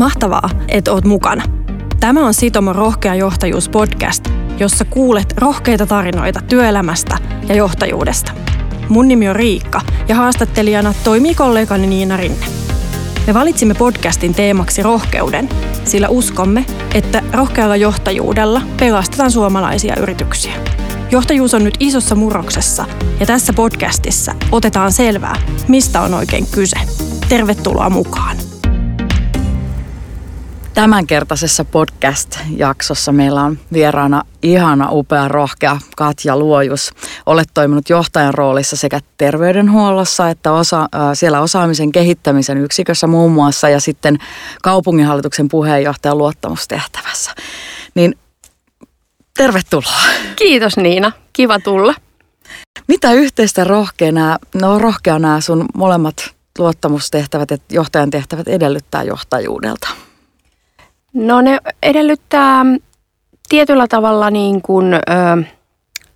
Mahtavaa, että oot mukana. Tämä on Sitomo Rohkea johtajuus podcast, jossa kuulet rohkeita tarinoita työelämästä ja johtajuudesta. Mun nimi on Riikka ja haastattelijana toimii kollegani Niina Rinne. Me valitsimme podcastin teemaksi rohkeuden, sillä uskomme, että rohkealla johtajuudella pelastetaan suomalaisia yrityksiä. Johtajuus on nyt isossa murroksessa ja tässä podcastissa otetaan selvää, mistä on oikein kyse. Tervetuloa mukaan. Tämänkertaisessa podcast-jaksossa meillä on vieraana ihana, upea, rohkea Katja Luojus. Olet toiminut johtajan roolissa sekä terveydenhuollossa että osa, äh, siellä osaamisen kehittämisen yksikössä muun muassa ja sitten kaupunginhallituksen puheenjohtajan luottamustehtävässä. Niin tervetuloa. Kiitos Niina, kiva tulla. Mitä yhteistä rohkea nämä, no rohkea nämä sun molemmat luottamustehtävät ja johtajan tehtävät edellyttää johtajuudelta? No ne edellyttää tietyllä tavalla niin kuin, ö,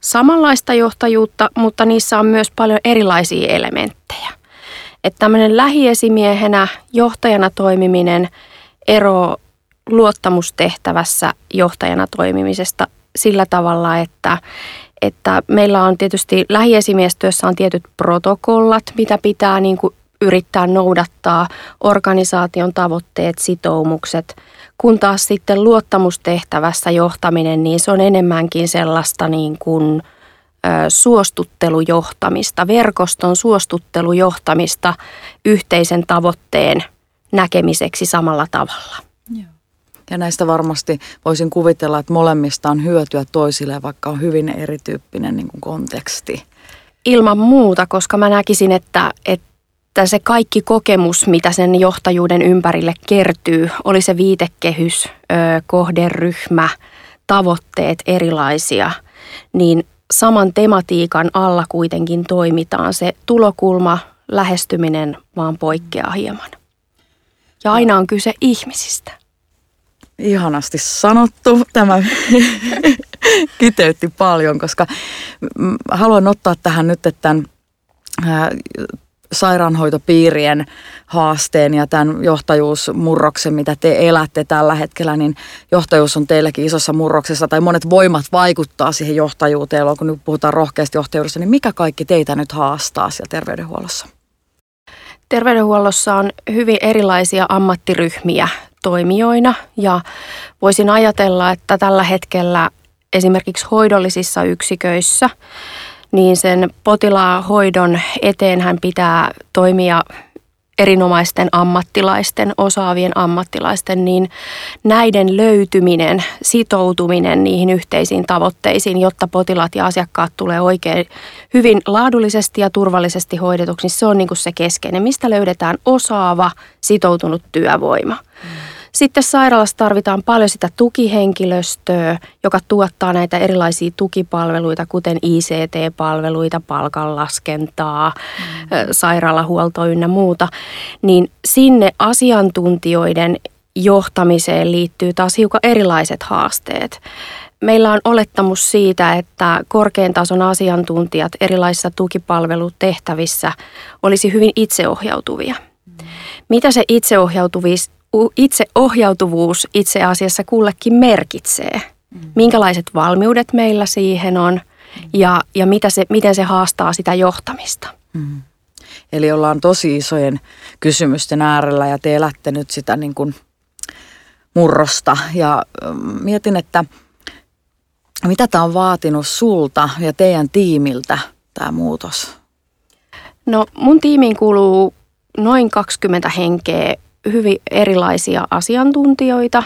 samanlaista johtajuutta, mutta niissä on myös paljon erilaisia elementtejä. Että tämmöinen lähiesimiehenä, johtajana toimiminen ero luottamustehtävässä johtajana toimimisesta sillä tavalla, että, että meillä on tietysti lähiesimiestyössä on tietyt protokollat, mitä pitää niin kuin yrittää noudattaa, organisaation tavoitteet, sitoumukset – kun taas sitten luottamustehtävässä johtaminen, niin se on enemmänkin sellaista niin kuin suostuttelujohtamista, verkoston suostuttelujohtamista yhteisen tavoitteen näkemiseksi samalla tavalla. Ja näistä varmasti voisin kuvitella, että molemmista on hyötyä toisille, vaikka on hyvin erityyppinen niin kuin konteksti. Ilman muuta, koska mä näkisin, että, että että se kaikki kokemus, mitä sen johtajuuden ympärille kertyy, oli se viitekehys, kohderyhmä, tavoitteet erilaisia, niin saman tematiikan alla kuitenkin toimitaan. Se tulokulma, lähestyminen vaan poikkeaa hieman. Ja aina on kyse ihmisistä. Ihanasti sanottu. Tämä kiteytti paljon, koska haluan ottaa tähän nyt, että sairaanhoitopiirien haasteen ja tämän johtajuusmurroksen, mitä te elätte tällä hetkellä, niin johtajuus on teilläkin isossa murroksessa tai monet voimat vaikuttaa siihen johtajuuteen. Kun nyt puhutaan rohkeasta johtajuudesta, niin mikä kaikki teitä nyt haastaa siellä terveydenhuollossa? Terveydenhuollossa on hyvin erilaisia ammattiryhmiä toimijoina ja voisin ajatella, että tällä hetkellä esimerkiksi hoidollisissa yksiköissä – niin sen potilaan hoidon eteen hän pitää toimia erinomaisten ammattilaisten, osaavien ammattilaisten, niin näiden löytyminen, sitoutuminen niihin yhteisiin tavoitteisiin, jotta potilaat ja asiakkaat tulee oikein hyvin laadullisesti ja turvallisesti hoidetuksi, niin se on niin kuin se keskeinen, mistä löydetään osaava, sitoutunut työvoima. Mm. Sitten sairaalassa tarvitaan paljon sitä tukihenkilöstöä, joka tuottaa näitä erilaisia tukipalveluita, kuten ICT-palveluita, palkanlaskentaa, mm. sairaalahuoltoa ynnä muuta. Niin sinne asiantuntijoiden johtamiseen liittyy taas hiukan erilaiset haasteet. Meillä on olettamus siitä, että korkean tason asiantuntijat erilaisissa tukipalvelutehtävissä olisi hyvin itseohjautuvia. Mm. Mitä se itseohjautuvuus, itseohjautuvuus itse asiassa kullekin merkitsee. Mm. Minkälaiset valmiudet meillä siihen on ja, ja mitä se, miten se haastaa sitä johtamista. Mm. Eli ollaan tosi isojen kysymysten äärellä ja te elätte nyt sitä niin kuin murrosta. Ja mietin, että mitä tämä on vaatinut sulta ja teidän tiimiltä tämä muutos? No mun tiimiin kuuluu noin 20 henkeä hyvin erilaisia asiantuntijoita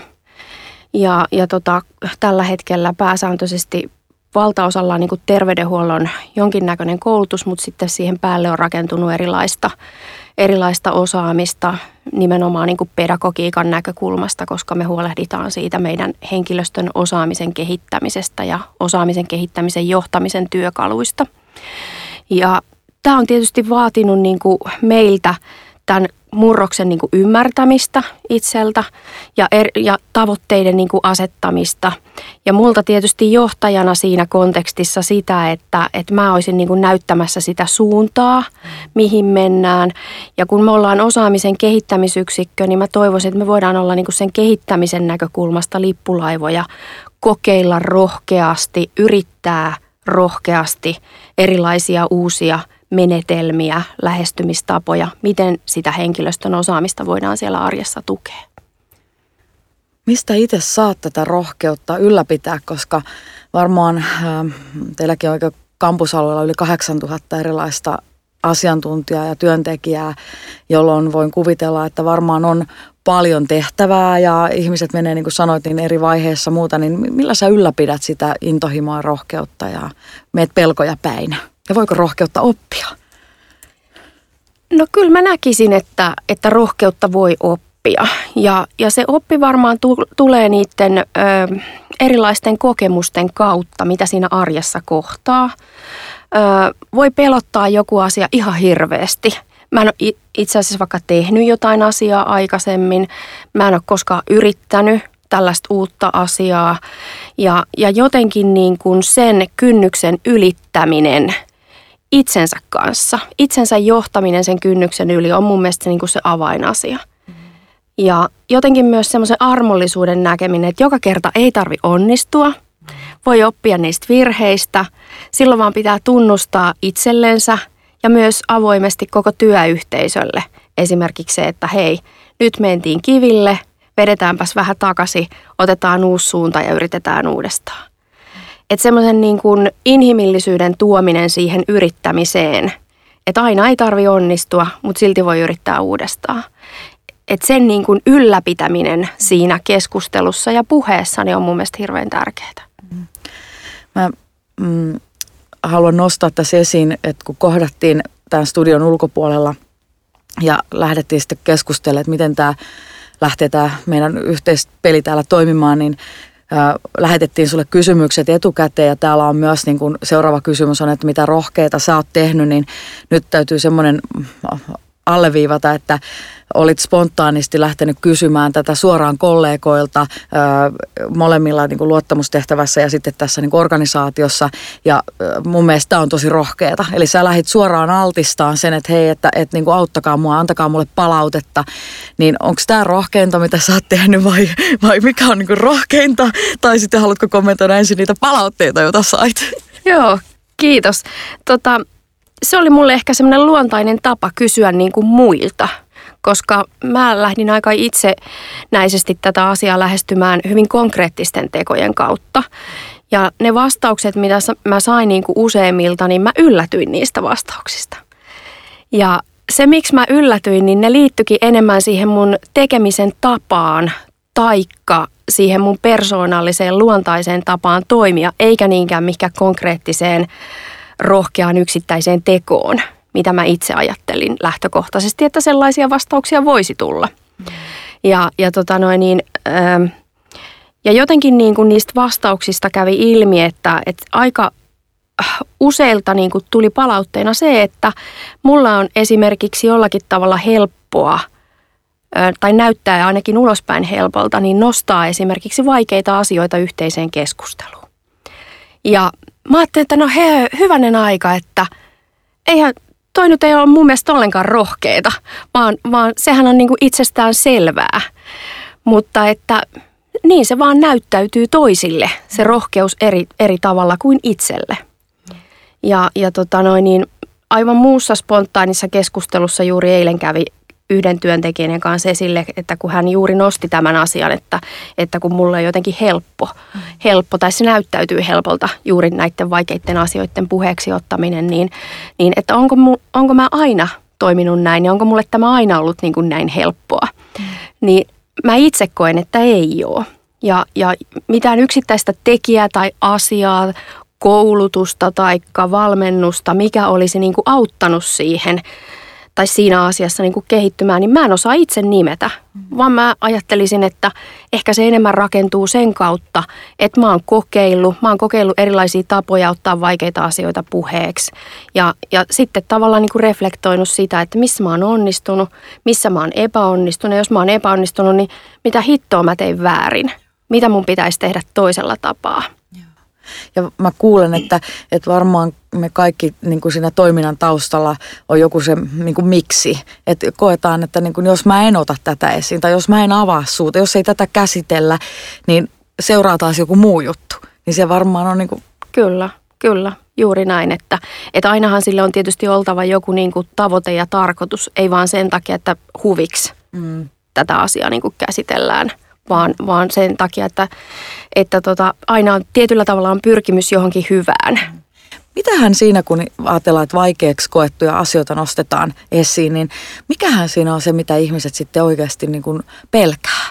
ja, ja tota, tällä hetkellä pääsääntöisesti valtaosalla on niin kuin terveydenhuollon jonkinnäköinen koulutus, mutta sitten siihen päälle on rakentunut erilaista, erilaista osaamista nimenomaan niin kuin pedagogiikan näkökulmasta, koska me huolehditaan siitä meidän henkilöstön osaamisen kehittämisestä ja osaamisen kehittämisen johtamisen työkaluista. Ja tämä on tietysti vaatinut niin kuin meiltä – tämän murroksen niin kuin ymmärtämistä itseltä ja, er, ja tavoitteiden niin kuin asettamista. Ja multa tietysti johtajana siinä kontekstissa sitä, että, että mä olisin niin kuin näyttämässä sitä suuntaa, mihin mennään. Ja kun me ollaan osaamisen kehittämisyksikkö, niin mä toivoisin, että me voidaan olla niin kuin sen kehittämisen näkökulmasta lippulaivoja, kokeilla rohkeasti, yrittää rohkeasti erilaisia uusia – menetelmiä, lähestymistapoja, miten sitä henkilöstön osaamista voidaan siellä arjessa tukea. Mistä itse saat tätä rohkeutta ylläpitää, koska varmaan äh, teilläkin on oikein kampusalueella yli 8000 erilaista asiantuntijaa ja työntekijää, jolloin voin kuvitella, että varmaan on paljon tehtävää ja ihmiset menee, niin kuin sanoit, niin eri vaiheessa muuta, niin millä sä ylläpidät sitä intohimoa rohkeutta ja meet pelkoja päin? Ja voiko rohkeutta oppia? No kyllä mä näkisin, että, että rohkeutta voi oppia. Ja, ja se oppi varmaan tu, tulee niiden ö, erilaisten kokemusten kautta, mitä siinä arjessa kohtaa. Ö, voi pelottaa joku asia ihan hirveästi. Mä en ole itse asiassa vaikka tehnyt jotain asiaa aikaisemmin. Mä en ole koskaan yrittänyt tällaista uutta asiaa. Ja, ja jotenkin niin kuin sen kynnyksen ylittäminen – itsensä kanssa. Itsensä johtaminen sen kynnyksen yli on mun mielestä se, niin kuin se avainasia. Ja jotenkin myös semmoisen armollisuuden näkeminen, että joka kerta ei tarvi onnistua. Voi oppia niistä virheistä. Silloin vaan pitää tunnustaa itsellensä ja myös avoimesti koko työyhteisölle. Esimerkiksi se, että hei, nyt mentiin kiville, vedetäänpäs vähän takaisin, otetaan uusi suunta ja yritetään uudestaan. Että semmoisen niin kuin inhimillisyyden tuominen siihen yrittämiseen, että aina ei tarvi onnistua, mutta silti voi yrittää uudestaan. Että sen niin kuin ylläpitäminen siinä keskustelussa ja puheessa niin on mun mielestä hirveän tärkeää. Mä mm, haluan nostaa tässä esiin, että kun kohdattiin tämän studion ulkopuolella ja lähdettiin sitten keskustelemaan, että miten tämä lähtee tämä meidän yhteispeli täällä toimimaan, niin lähetettiin sulle kysymykset etukäteen ja täällä on myös niin kun seuraava kysymys on, että mitä rohkeita sä oot tehnyt, niin nyt täytyy semmoinen alleviivata, että olit spontaanisti lähtenyt kysymään tätä suoraan kollegoilta molemmilla niin kuin luottamustehtävässä ja sitten tässä niin kuin organisaatiossa. Ja mun mielestä tämä on tosi rohkeeta. Eli sä lähit suoraan altistaan sen, että hei, että, että niin kuin auttakaa mua, antakaa mulle palautetta. Niin onko tämä rohkeinta, mitä sä oot tehnyt vai, vai mikä on niin kuin rohkeinta? Tai sitten haluatko kommentoida ensin niitä palautteita, joita sait? Joo, kiitos. Tota, se oli mulle ehkä semmoinen luontainen tapa kysyä niin kuin muilta, koska mä lähdin aika itsenäisesti tätä asiaa lähestymään hyvin konkreettisten tekojen kautta. Ja ne vastaukset, mitä mä sain niin kuin useimmilta, niin mä yllätyin niistä vastauksista. Ja se, miksi mä yllätyin, niin ne liittyikin enemmän siihen mun tekemisen tapaan taikka siihen mun persoonalliseen luontaiseen tapaan toimia, eikä niinkään mikä konkreettiseen rohkeaan yksittäiseen tekoon, mitä mä itse ajattelin lähtökohtaisesti, että sellaisia vastauksia voisi tulla. Ja, ja, tota noin niin, ähm, ja jotenkin niin kuin niistä vastauksista kävi ilmi, että, että aika useilta niin kuin tuli palautteena se, että mulla on esimerkiksi jollakin tavalla helppoa tai näyttää ainakin ulospäin helpolta, niin nostaa esimerkiksi vaikeita asioita yhteiseen keskusteluun. Ja Mä ajattelin, että no he, hyvänen aika, että eihän toi nyt ei ole mun mielestä ollenkaan rohkeeta, vaan, vaan sehän on niin kuin itsestään selvää. Mutta että niin se vaan näyttäytyy toisille, se rohkeus eri, eri tavalla kuin itselle. Ja, ja tota noin, niin aivan muussa spontaanissa keskustelussa juuri eilen kävi yhden työntekijän kanssa esille, että kun hän juuri nosti tämän asian, että, että kun mulla on jotenkin helppo, helppo tai se näyttäytyy helpolta juuri näiden vaikeiden asioiden puheeksi ottaminen, niin, niin että onko, mu, onko mä aina toiminut näin ja onko mulle tämä aina ollut niin kuin näin helppoa, mm. niin mä itse koen, että ei ole. Ja, ja mitään yksittäistä tekijää tai asiaa, koulutusta tai valmennusta, mikä olisi niin kuin auttanut siihen – tai siinä asiassa niin kuin kehittymään, niin mä en osaa itse nimetä. Vaan mä ajattelisin, että ehkä se enemmän rakentuu sen kautta, että mä oon kokeillut, mä oon kokeillut erilaisia tapoja ottaa vaikeita asioita puheeksi. Ja, ja sitten tavallaan niin kuin reflektoinut sitä, että missä mä oon onnistunut, missä mä oon epäonnistunut. Ja jos mä oon epäonnistunut, niin mitä hittoa mä tein väärin? Mitä mun pitäisi tehdä toisella tapaa? Ja mä kuulen, että, että varmaan me kaikki niin kuin siinä toiminnan taustalla on joku se niin kuin miksi. Että koetaan, että niin kuin jos mä en ota tätä esiin tai jos mä en avaa suuta, jos ei tätä käsitellä, niin seuraa taas joku muu juttu. Niin se varmaan on niin kuin... Kyllä, kyllä. Juuri näin, että, että ainahan sille on tietysti oltava joku niin kuin tavoite ja tarkoitus, ei vaan sen takia, että huviksi mm. tätä asiaa niin kuin käsitellään – vaan, vaan sen takia, että, että tota, aina on, tietyllä tavalla on pyrkimys johonkin hyvään. Mitähän siinä, kun ajatellaan, että vaikeaksi koettuja asioita nostetaan esiin, niin mikähän siinä on se, mitä ihmiset sitten oikeasti niin kuin pelkää?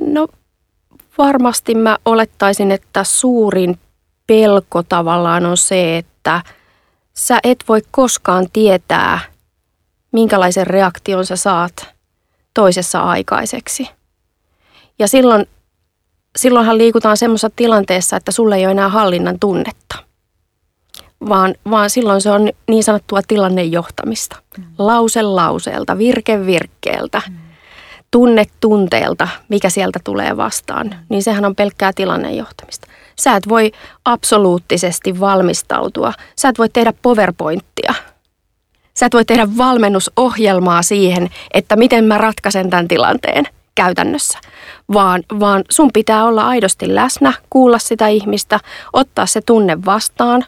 No varmasti mä olettaisin, että suurin pelko tavallaan on se, että sä et voi koskaan tietää, minkälaisen reaktion sä saat toisessa aikaiseksi. Ja silloin, silloinhan liikutaan semmoisessa tilanteessa, että sulle ei ole enää hallinnan tunnetta. Vaan, vaan silloin se on niin sanottua tilannejohtamista. Mm. Lause lauseelta, virke virkkeeltä, mm. tunne tunteelta, mikä sieltä tulee vastaan. Mm. Niin sehän on pelkkää tilannejohtamista. Sä et voi absoluuttisesti valmistautua. Sä et voi tehdä powerpointtia – Sä et voi tehdä valmennusohjelmaa siihen, että miten mä ratkaisen tämän tilanteen käytännössä, vaan, vaan sun pitää olla aidosti läsnä, kuulla sitä ihmistä, ottaa se tunne vastaan.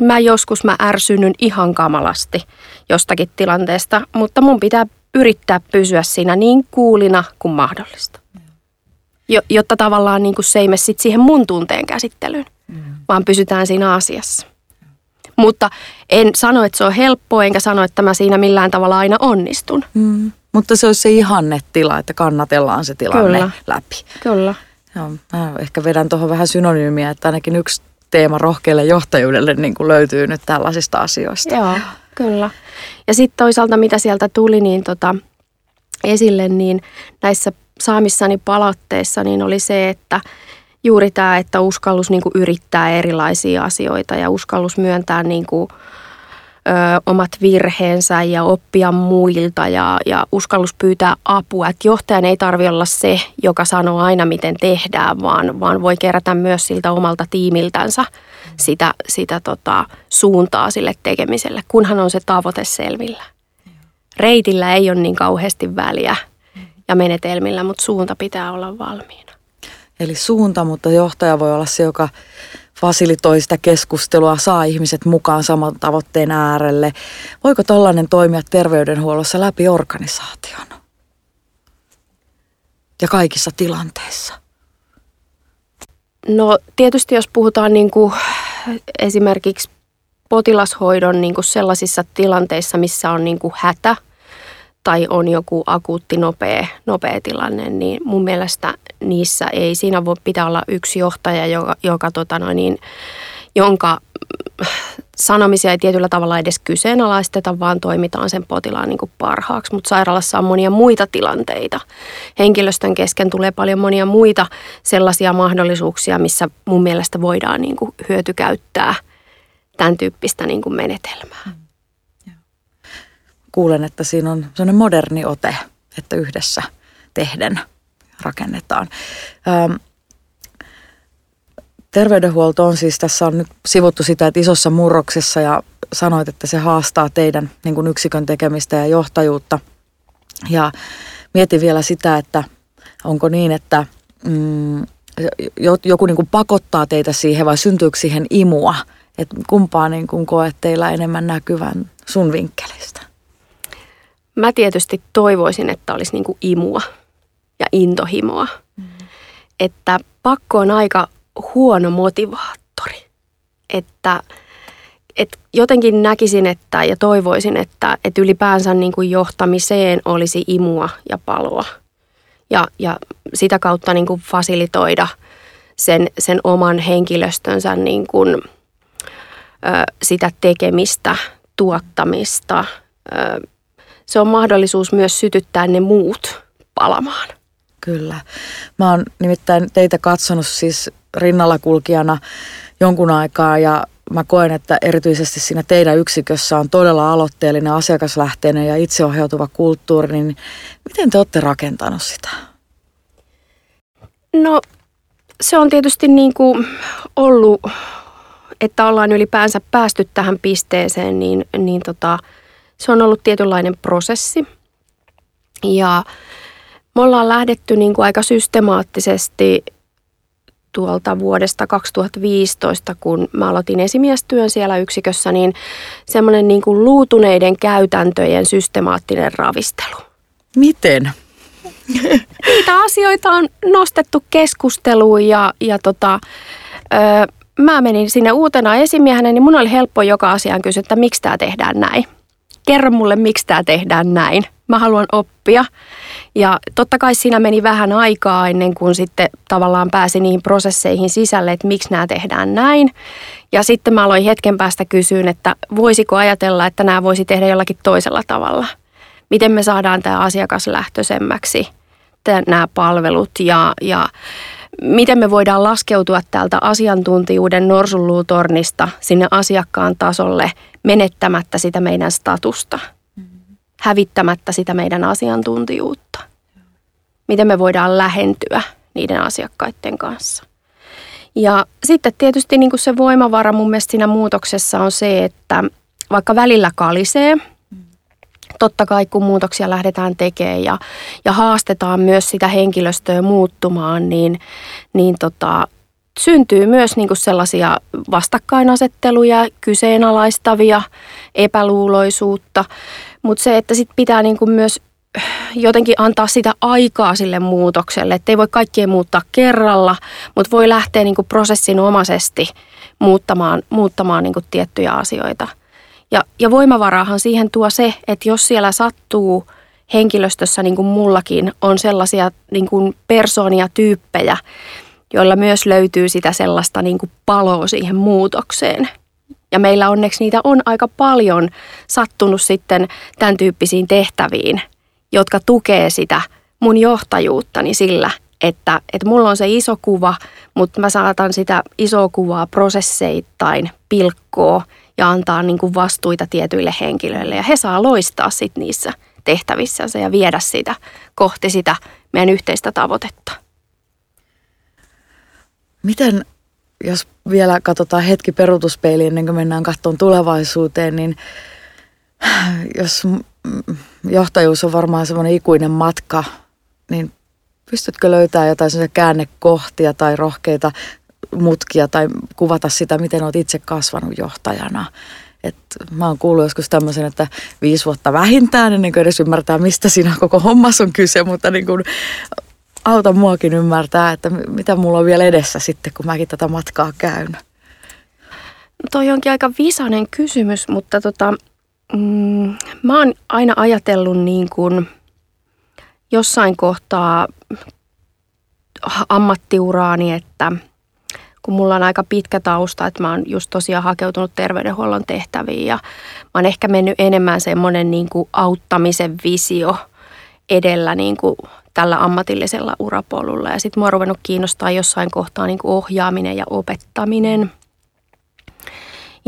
Mä joskus mä ärsynyn ihan kamalasti jostakin tilanteesta, mutta mun pitää yrittää pysyä siinä niin kuulina kuin mahdollista. Jo, jotta tavallaan niin kuin se ei mene sit siihen mun tunteen käsittelyyn, mm. vaan pysytään siinä asiassa. Mutta en sano, että se on helppoa, enkä sano, että mä siinä millään tavalla aina onnistun. Mm. Mutta se olisi se ihannetila, että kannatellaan se tilanne Kyllä. läpi. Kyllä. Joo, mä ehkä vedän tuohon vähän synonyymiä, että ainakin yksi teema rohkealle johtajuudelle niin kuin löytyy nyt tällaisista asioista. Joo, kyllä. Ja sitten toisaalta mitä sieltä tuli niin tota, esille, niin näissä saamissani palautteissa niin oli se, että juuri tämä, että uskallus niin kuin yrittää erilaisia asioita ja uskallus myöntää niin kuin, ö, omat virheensä ja oppia muilta ja, ja uskallus pyytää apua. Että johtajan ei tarvi olla se, joka sanoo aina miten tehdään, vaan, vaan voi kerätä myös siltä omalta tiimiltänsä sitä, sitä tota, suuntaa sille tekemiselle, kunhan on se tavoite selvillä. Reitillä ei ole niin kauheasti väliä ja menetelmillä, mutta suunta pitää olla valmiina. Eli suunta, mutta johtaja voi olla se, joka fasilitoi sitä keskustelua, saa ihmiset mukaan saman tavoitteen äärelle. Voiko tällainen toimia terveydenhuollossa läpi organisaation? Ja kaikissa tilanteissa? No tietysti jos puhutaan niin kuin esimerkiksi potilashoidon niin kuin sellaisissa tilanteissa, missä on niin kuin hätä – tai on joku akuutti nopea, nopea tilanne, niin mun mielestä niissä ei, siinä voi pitää olla yksi johtaja, joka, joka tota noin, niin, jonka sanomisia ei tietyllä tavalla edes kyseenalaisteta, vaan toimitaan sen potilaan niin kuin parhaaksi. Mutta sairaalassa on monia muita tilanteita. Henkilöstön kesken tulee paljon monia muita sellaisia mahdollisuuksia, missä mun mielestä voidaan niin kuin hyötykäyttää tämän tyyppistä niin kuin menetelmää. Mm kuulen, että siinä on sellainen moderni ote, että yhdessä tehden rakennetaan. Ähm, terveydenhuolto on siis, tässä on nyt sivuttu sitä, että isossa murroksessa ja sanoit, että se haastaa teidän niin kuin yksikön tekemistä ja johtajuutta. Ja mietin vielä sitä, että onko niin, että mm, joku niin kuin pakottaa teitä siihen vai syntyykö siihen imua? Että kumpaa niin kuin koet teillä enemmän näkyvän sun vinkkelistä? Mä tietysti toivoisin, että olisi niin kuin imua ja intohimoa. Mm. Että pakko on aika huono motivaattori. Että, että jotenkin näkisin että, ja toivoisin, että, että ylipäänsä niin kuin johtamiseen olisi imua ja paloa. Ja, ja sitä kautta niin kuin fasilitoida sen, sen oman henkilöstönsä niin kuin, ö, sitä tekemistä tuottamista. Se on mahdollisuus myös sytyttää ne muut palamaan. Kyllä. Mä oon nimittäin teitä katsonut siis rinnalla kulkijana jonkun aikaa ja mä koen, että erityisesti siinä teidän yksikössä on todella aloitteellinen, asiakaslähteinen ja itseohjautuva kulttuuri, niin miten te olette rakentanut sitä? No se on tietysti niin kuin ollut, että ollaan ylipäänsä päästy tähän pisteeseen, niin, niin tota, se on ollut tietynlainen prosessi. Ja me ollaan lähdetty niin kuin aika systemaattisesti tuolta vuodesta 2015, kun mä aloitin esimiestyön siellä yksikössä, niin semmoinen niin kuin luutuneiden käytäntöjen systemaattinen ravistelu. Miten? Niitä asioita on nostettu keskusteluun ja, ja tota, ö, mä menin sinne uutena esimiehenä, niin mun oli helppo joka asiaan kysyä, että miksi tämä tehdään näin. Kerro mulle, miksi tämä tehdään näin. Mä haluan oppia. Ja totta kai siinä meni vähän aikaa ennen kuin sitten tavallaan pääsi niihin prosesseihin sisälle, että miksi nämä tehdään näin. Ja sitten mä aloin hetken päästä kysyyn, että voisiko ajatella, että nämä voisi tehdä jollakin toisella tavalla. Miten me saadaan tämä asiakaslähtöisemmäksi, nämä palvelut ja, ja miten me voidaan laskeutua täältä asiantuntijuuden norsunluutornista sinne asiakkaan tasolle menettämättä sitä meidän statusta, hävittämättä sitä meidän asiantuntijuutta. Miten me voidaan lähentyä niiden asiakkaiden kanssa. Ja sitten tietysti niin kuin se voimavara mun mielestä siinä muutoksessa on se, että vaikka välillä kalisee – totta kai kun muutoksia lähdetään tekemään ja, ja haastetaan myös sitä henkilöstöä muuttumaan, niin, niin tota, syntyy myös niin kuin sellaisia vastakkainasetteluja, kyseenalaistavia, epäluuloisuutta. Mutta se, että sit pitää niin kuin myös jotenkin antaa sitä aikaa sille muutokselle, että ei voi kaikkea muuttaa kerralla, mutta voi lähteä niin kuin prosessin omaisesti muuttamaan, muuttamaan niin kuin tiettyjä asioita. Ja, ja voimavaraahan siihen tuo se, että jos siellä sattuu henkilöstössä niin kuin mullakin on sellaisia niin kuin persoonia, tyyppejä, joilla myös löytyy sitä sellaista niin kuin paloa siihen muutokseen. Ja meillä onneksi niitä on aika paljon sattunut sitten tämän tyyppisiin tehtäviin, jotka tukee sitä mun johtajuuttani sillä, että, että mulla on se iso kuva, mutta mä saatan sitä isoa kuvaa prosesseittain pilkkoa ja antaa niin kuin vastuita tietyille henkilöille. Ja he saa loistaa sit niissä tehtävissänsä ja viedä sitä kohti sitä meidän yhteistä tavoitetta. Miten, jos vielä katsotaan hetki peruutuspeiliin ennen kuin mennään katsomaan tulevaisuuteen, niin jos johtajuus on varmaan semmoinen ikuinen matka, niin pystytkö löytämään jotain käännekohtia tai rohkeita mutkia tai kuvata sitä, miten olet itse kasvanut johtajana. Et mä oon kuullut joskus tämmöisen, että viisi vuotta vähintään ennen kuin edes ymmärtää, mistä siinä koko hommas on kyse, mutta niin kuin auta muakin ymmärtää, että mitä mulla on vielä edessä sitten, kun mäkin tätä matkaa käyn. Toi onkin aika visainen kysymys, mutta tota, mm, mä oon aina ajatellut niin kuin jossain kohtaa ammattiuraani, että – kun mulla on aika pitkä tausta, että mä oon just tosiaan hakeutunut terveydenhuollon tehtäviin ja mä oon ehkä mennyt enemmän semmoinen niin auttamisen visio edellä niin kuin tällä ammatillisella urapolulla. Ja sitten mua on ruvennut kiinnostaa jossain kohtaa niin kuin ohjaaminen ja opettaminen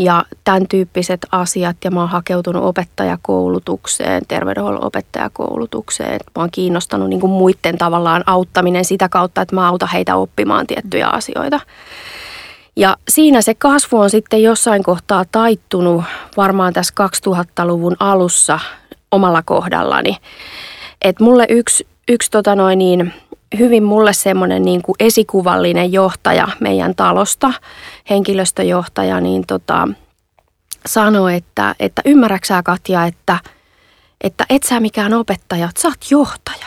ja tämän tyyppiset asiat. Ja mä oon hakeutunut opettajakoulutukseen, terveydenhuollon opettajakoulutukseen. Mä oon kiinnostanut niin kuin muiden tavallaan auttaminen sitä kautta, että mä autan heitä oppimaan tiettyjä asioita. Ja siinä se kasvu on sitten jossain kohtaa taittunut varmaan tässä 2000-luvun alussa omalla kohdallani. Et mulle yksi, yksi tota noin niin, hyvin mulle semmoinen niin kuin esikuvallinen johtaja meidän talosta, henkilöstöjohtaja, niin tota, sanoi, että, että ymmärräksää Katja, että, että et sä mikään opettaja, sä oot johtaja.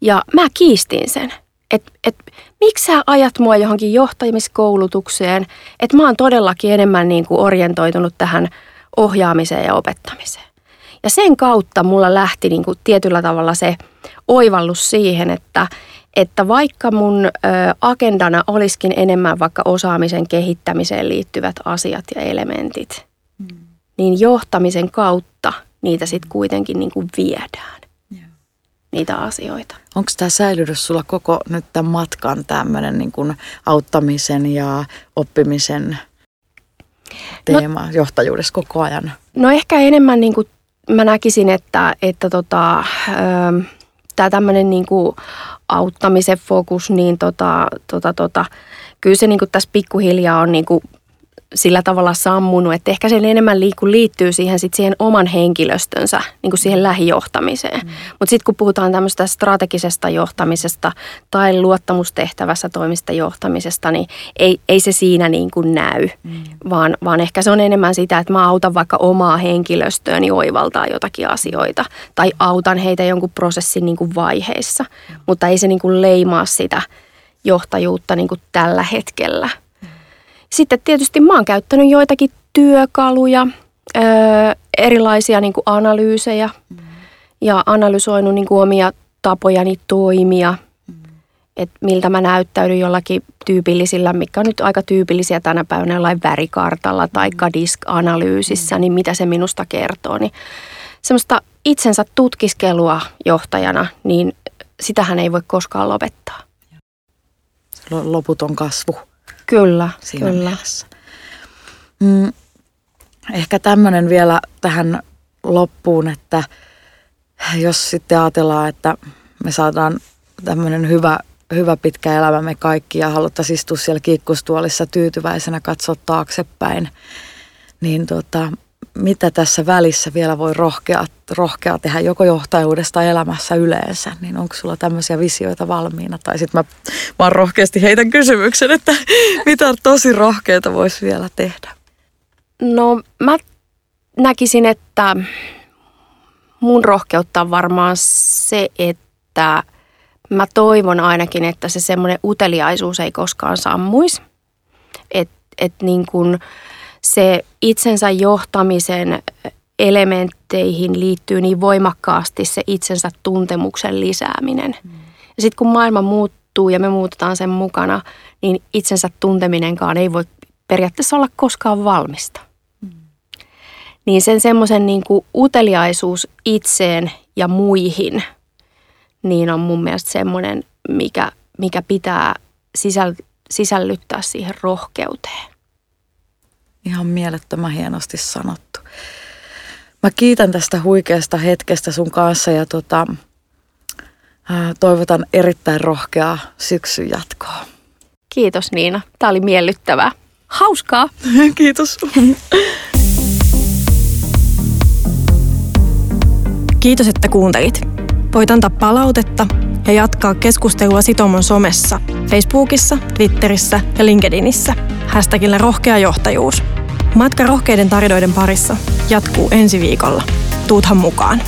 Ja mä kiistin sen, että et, miksi sä ajat mua johonkin johtamiskoulutukseen, että mä oon todellakin enemmän niin kuin orientoitunut tähän ohjaamiseen ja opettamiseen. Ja sen kautta mulla lähti niin kuin tietyllä tavalla se oivallus siihen, että, että vaikka mun agendana olisikin enemmän vaikka osaamisen kehittämiseen liittyvät asiat ja elementit, mm. niin johtamisen kautta niitä sitten kuitenkin niin kuin viedään, niitä asioita. Onko tämä säilynyt sulla koko nyt tämän matkan tämmöinen niin kuin auttamisen ja oppimisen teema no, johtajuudessa koko ajan? No ehkä enemmän niin kuin mä näkisin, että, että tota, ähm, tämä tämmöinen niin kuin auttamisen fokus, niin tota, tota, tota, kyllä se niin kuin tässä pikkuhiljaa on niin kuin sillä tavalla sammunut, että ehkä se enemmän liikku liittyy siihen, sit siihen oman henkilöstönsä, niin kuin siihen lähijohtamiseen. Mm. Mutta sitten kun puhutaan tämmöistä strategisesta johtamisesta tai luottamustehtävässä toimista johtamisesta, niin ei, ei se siinä niin kuin näy, mm. vaan, vaan ehkä se on enemmän sitä, että mä autan vaikka omaa henkilöstöäni oivaltaa jotakin asioita tai autan heitä jonkun prosessin niin kuin vaiheissa, mm. mutta ei se niin kuin leimaa sitä johtajuutta niin kuin tällä hetkellä – sitten tietysti mä oon käyttänyt joitakin työkaluja, öö, erilaisia niin kuin analyysejä mm. ja analysoinut niin kuin omia tapojani toimia, mm. että miltä mä näyttäydyn jollakin tyypillisillä, mikä on nyt aika tyypillisiä tänä päivänä jollain värikartalla tai mm. disk-analyysissä, mm. niin mitä se minusta kertoo. Niin semmoista itsensä tutkiskelua johtajana, niin sitähän ei voi koskaan lopettaa. Loputon kasvu. Kyllä, siinä kyllä. Mielessä. Mm, ehkä tämmöinen vielä tähän loppuun, että jos sitten ajatellaan, että me saadaan tämmöinen hyvä, hyvä pitkä elämä me kaikki ja haluttaisiin istua siellä kiikkustuolissa tyytyväisenä katsoa taaksepäin, niin tota, mitä tässä välissä vielä voi rohkea, rohkea tehdä joko johtajuudesta elämässä yleensä, niin onko sulla tämmöisiä visioita valmiina? Tai sitten mä vaan rohkeasti heitän kysymyksen, että mitä tosi rohkeita voisi vielä tehdä? No mä näkisin, että mun rohkeutta on varmaan se, että mä toivon ainakin, että se semmoinen uteliaisuus ei koskaan sammuisi. Että et niin kuin se itsensä johtamisen elementteihin liittyy niin voimakkaasti se itsensä tuntemuksen lisääminen. Mm. Ja sitten kun maailma muuttuu ja me muutetaan sen mukana, niin itsensä tunteminenkaan ei voi periaatteessa olla koskaan valmista. Mm. Niin sen semmoisen niin uteliaisuus itseen ja muihin, niin on mun mielestä semmoinen, mikä, mikä pitää sisäl, sisällyttää siihen rohkeuteen. Ihan mielettömän hienosti sanottu. Mä kiitän tästä huikeasta hetkestä sun kanssa ja tota, toivotan erittäin rohkeaa syksyn jatkoa. Kiitos Niina. Tämä oli miellyttävää. Hauskaa. Kiitos. Kiitos, että kuuntelit. Voit antaa palautetta ja jatkaa keskustelua Sitomon somessa, Facebookissa, Twitterissä ja LinkedInissä. Hashtagillä rohkea johtajuus. Matka rohkeiden tarinoiden parissa jatkuu ensi viikolla. Tuuthan mukaan.